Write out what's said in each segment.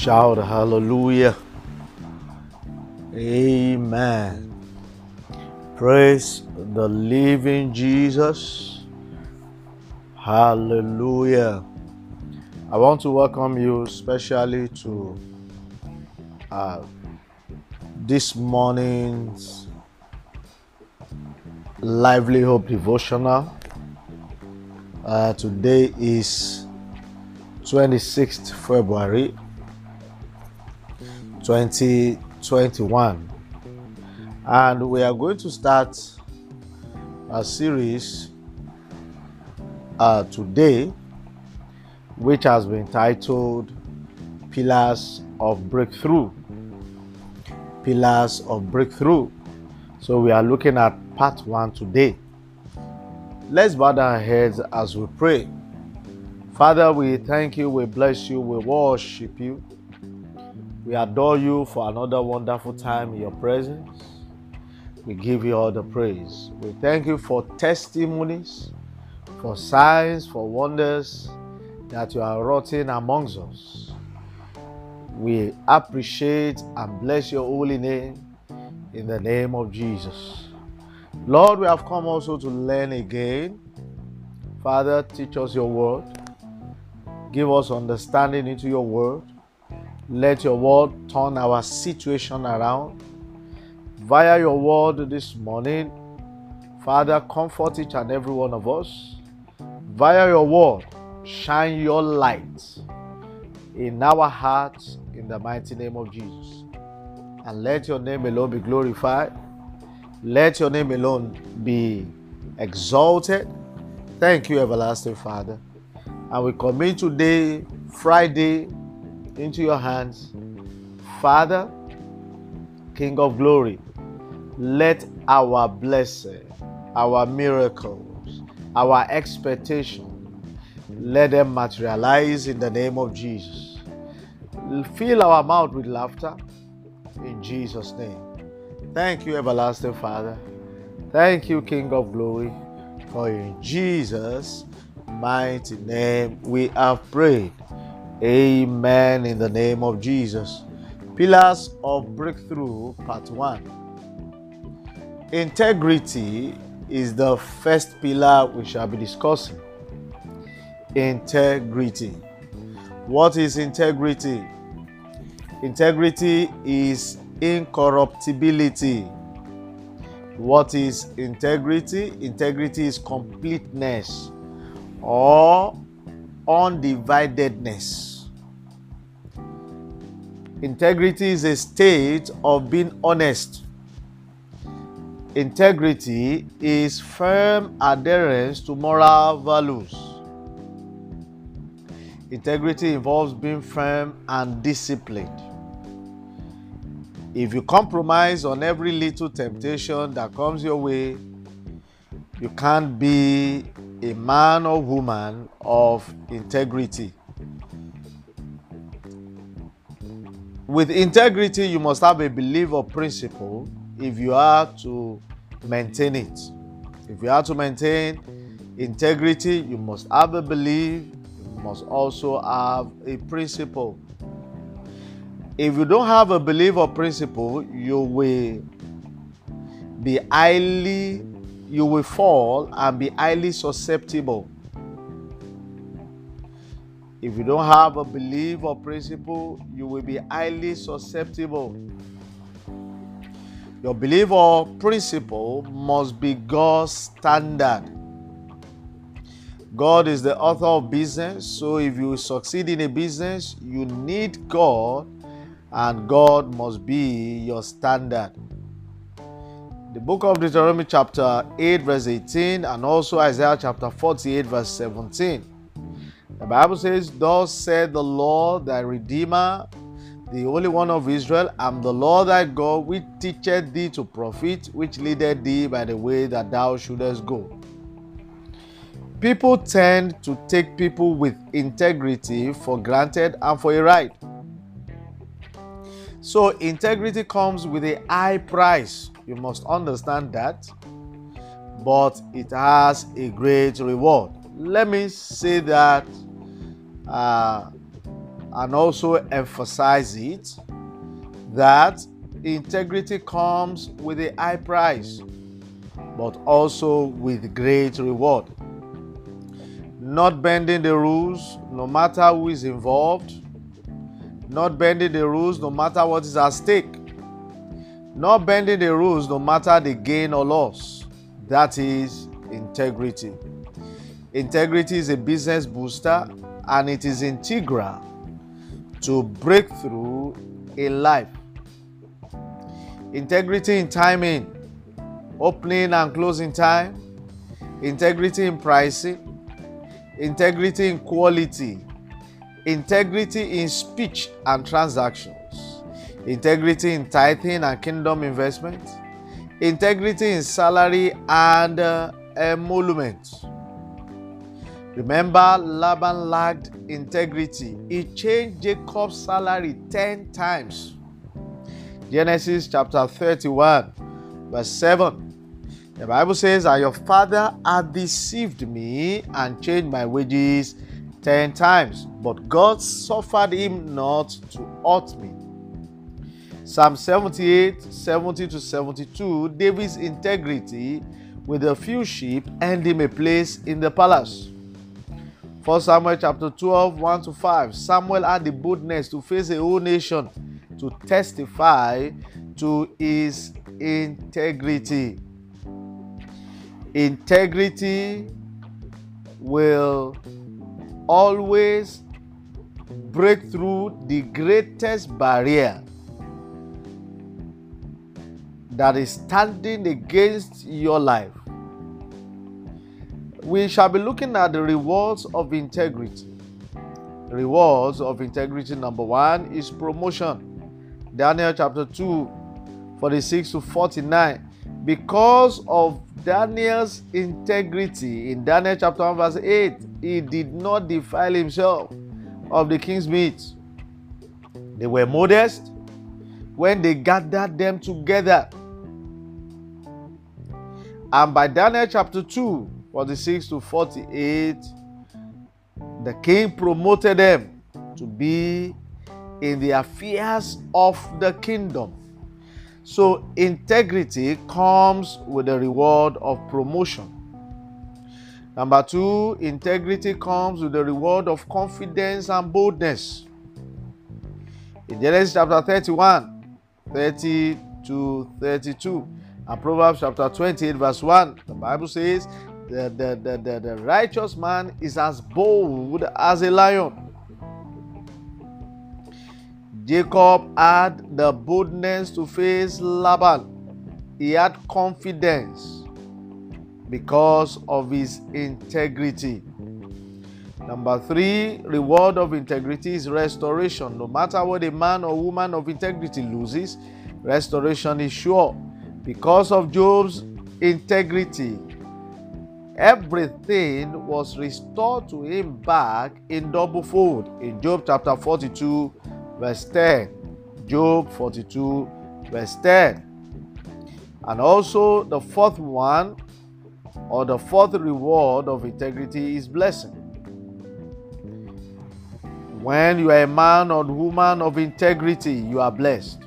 Shout hallelujah. Amen. Praise the living Jesus. Hallelujah. I want to welcome you specially to uh, this morning's Lively Hope devotional. Uh, today is 26th February 2021, and we are going to start a series uh, today, which has been titled Pillars of Breakthrough. Pillars of Breakthrough. So, we are looking at part one today. Let's bow our heads as we pray. Father, we thank you, we bless you, we worship you. We adore you for another wonderful time in your presence. We give you all the praise. We thank you for testimonies, for signs, for wonders that you are wrought amongst us. We appreciate and bless your holy name in the name of Jesus. Lord, we have come also to learn again. Father, teach us your word. Give us understanding into your word. Let your word turn our situation around. Via your word this morning, Father, comfort each and every one of us. Via your word, shine your light in our hearts in the mighty name of Jesus. And let your name alone be glorified. Let your name alone be exalted. Thank you, everlasting Father. And we commit today, Friday, into your hands. Father, King of glory, let our blessing, our miracles, our expectation, let them materialize in the name of Jesus. Fill our mouth with laughter in Jesus' name. Thank you, everlasting Father. Thank you, King of glory, for in Jesus' mighty name we have prayed. Amen. In the name of Jesus. Pillars of Breakthrough, Part 1. Integrity is the first pillar we shall be discussing. Integrity. What is integrity? Integrity is incorruptibility. What is integrity? Integrity is completeness or undividedness. Integrity is a state of being honest. Integrity is firm adherence to moral values. Integrity involves being firm and disciplined. If you compromise on every little temptation that comes your way, you can't be a man or woman of integrity. With integrity, you must have a belief or principle if you are to maintain it. If you are to maintain integrity, you must have a belief, you must also have a principle. If you don't have a belief or principle, you will be highly, you will fall and be highly susceptible if you don't have a belief or principle, you will be highly susceptible. Your belief or principle must be God's standard. God is the author of business, so if you succeed in a business, you need God, and God must be your standard. The book of Deuteronomy, chapter 8, verse 18, and also Isaiah chapter 48, verse 17 the Bible says, Thus said the Lord thy Redeemer, the Holy One of Israel, I'm the Lord thy God, which teacheth thee to profit, which leadeth thee by the way that thou shouldest go. People tend to take people with integrity for granted and for a right. So, integrity comes with a high price. You must understand that. But it has a great reward. Let me say that uh, and also emphasize it that integrity comes with a high price, but also with great reward. Not bending the rules, no matter who is involved, not bending the rules, no matter what is at stake, not bending the rules, no matter the gain or loss. That is integrity. Integrity is a business booster and it is integral to breakthrough in life. Integrity in timing, opening and closing time, integrity in pricing, integrity in quality, integrity in speech and transactions, integrity in tithing and kingdom investment, integrity in salary and uh, emolument. Remember, Laban lacked integrity. He changed Jacob's salary 10 times. Genesis chapter 31, verse 7. The Bible says, And your father had deceived me and changed my wages 10 times, but God suffered him not to hurt me. Psalm 78, 70 to 72, David's integrity with a few sheep earned him a place in the palace. 1 Samuel chapter 12, 1 to 5. Samuel had the boldness to face a whole nation to testify to his integrity. Integrity will always break through the greatest barrier that is standing against your life we shall be looking at the rewards of integrity. Rewards of integrity number one is promotion. Daniel chapter 2, 46 to 49. Because of Daniel's integrity in Daniel chapter 1, verse 8, he did not defile himself of the king's meat. They were modest when they gathered them together. And by Daniel chapter 2, 46 to 48, the king promoted them to be in the affairs of the kingdom. So, integrity comes with the reward of promotion. Number two, integrity comes with the reward of confidence and boldness. In Genesis chapter 31, 30 to 32, and Proverbs chapter 28, verse 1, the Bible says, the, the, the, the, the righteous man is as bold as a lion. Jacob had the boldness to face Laban. He had confidence because of his integrity. Number three, reward of integrity is restoration. No matter what a man or woman of integrity loses, restoration is sure. Because of Job's integrity, everything was restored to him back in double fold in Job chapter 42, verse 10. Job 42, verse 10. And also, the fourth one, or the fourth reward of integrity, is blessing. When you are a man or woman of integrity, you are blessed.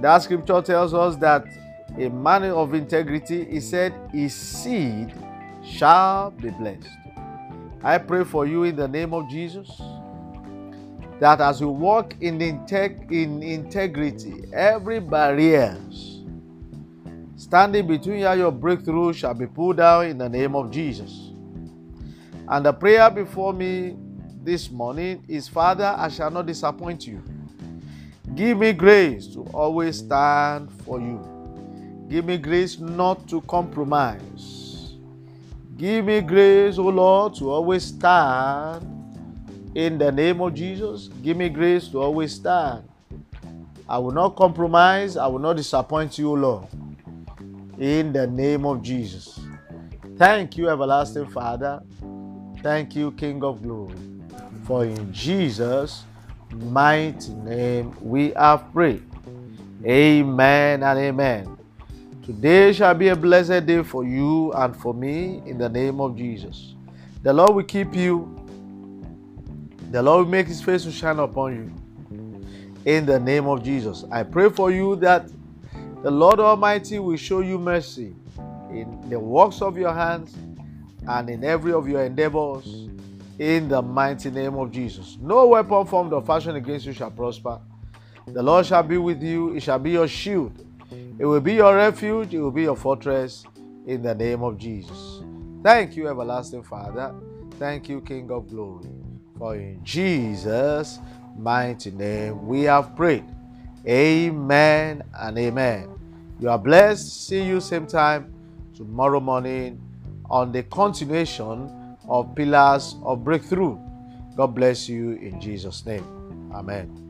That scripture tells us that a man of integrity, he said, his seed shall be blessed. I pray for you in the name of Jesus that as you walk in, integ- in integrity, every barrier standing between you your breakthrough shall be pulled down in the name of Jesus. And the prayer before me this morning is Father, I shall not disappoint you. Give me grace to always stand for you. Give me grace not to compromise. Give me grace, O Lord, to always stand in the name of Jesus. Give me grace to always stand. I will not compromise. I will not disappoint you, Lord. In the name of Jesus. Thank you, everlasting Father. Thank you, King of glory. For in Jesus' mighty name we have prayed. Amen and amen. Today shall be a blessed day for you and for me in the name of Jesus. The Lord will keep you. The Lord will make his face to shine upon you. In the name of Jesus. I pray for you that the Lord Almighty will show you mercy in the works of your hands and in every of your endeavors in the mighty name of Jesus. No weapon formed or fashioned against you shall prosper. The Lord shall be with you, it shall be your shield. It will be your refuge, it will be your fortress in the name of Jesus. Thank you, everlasting Father. Thank you, King of glory. For in Jesus' mighty name we have prayed. Amen and amen. You are blessed. See you same time tomorrow morning on the continuation of Pillars of Breakthrough. God bless you in Jesus' name. Amen.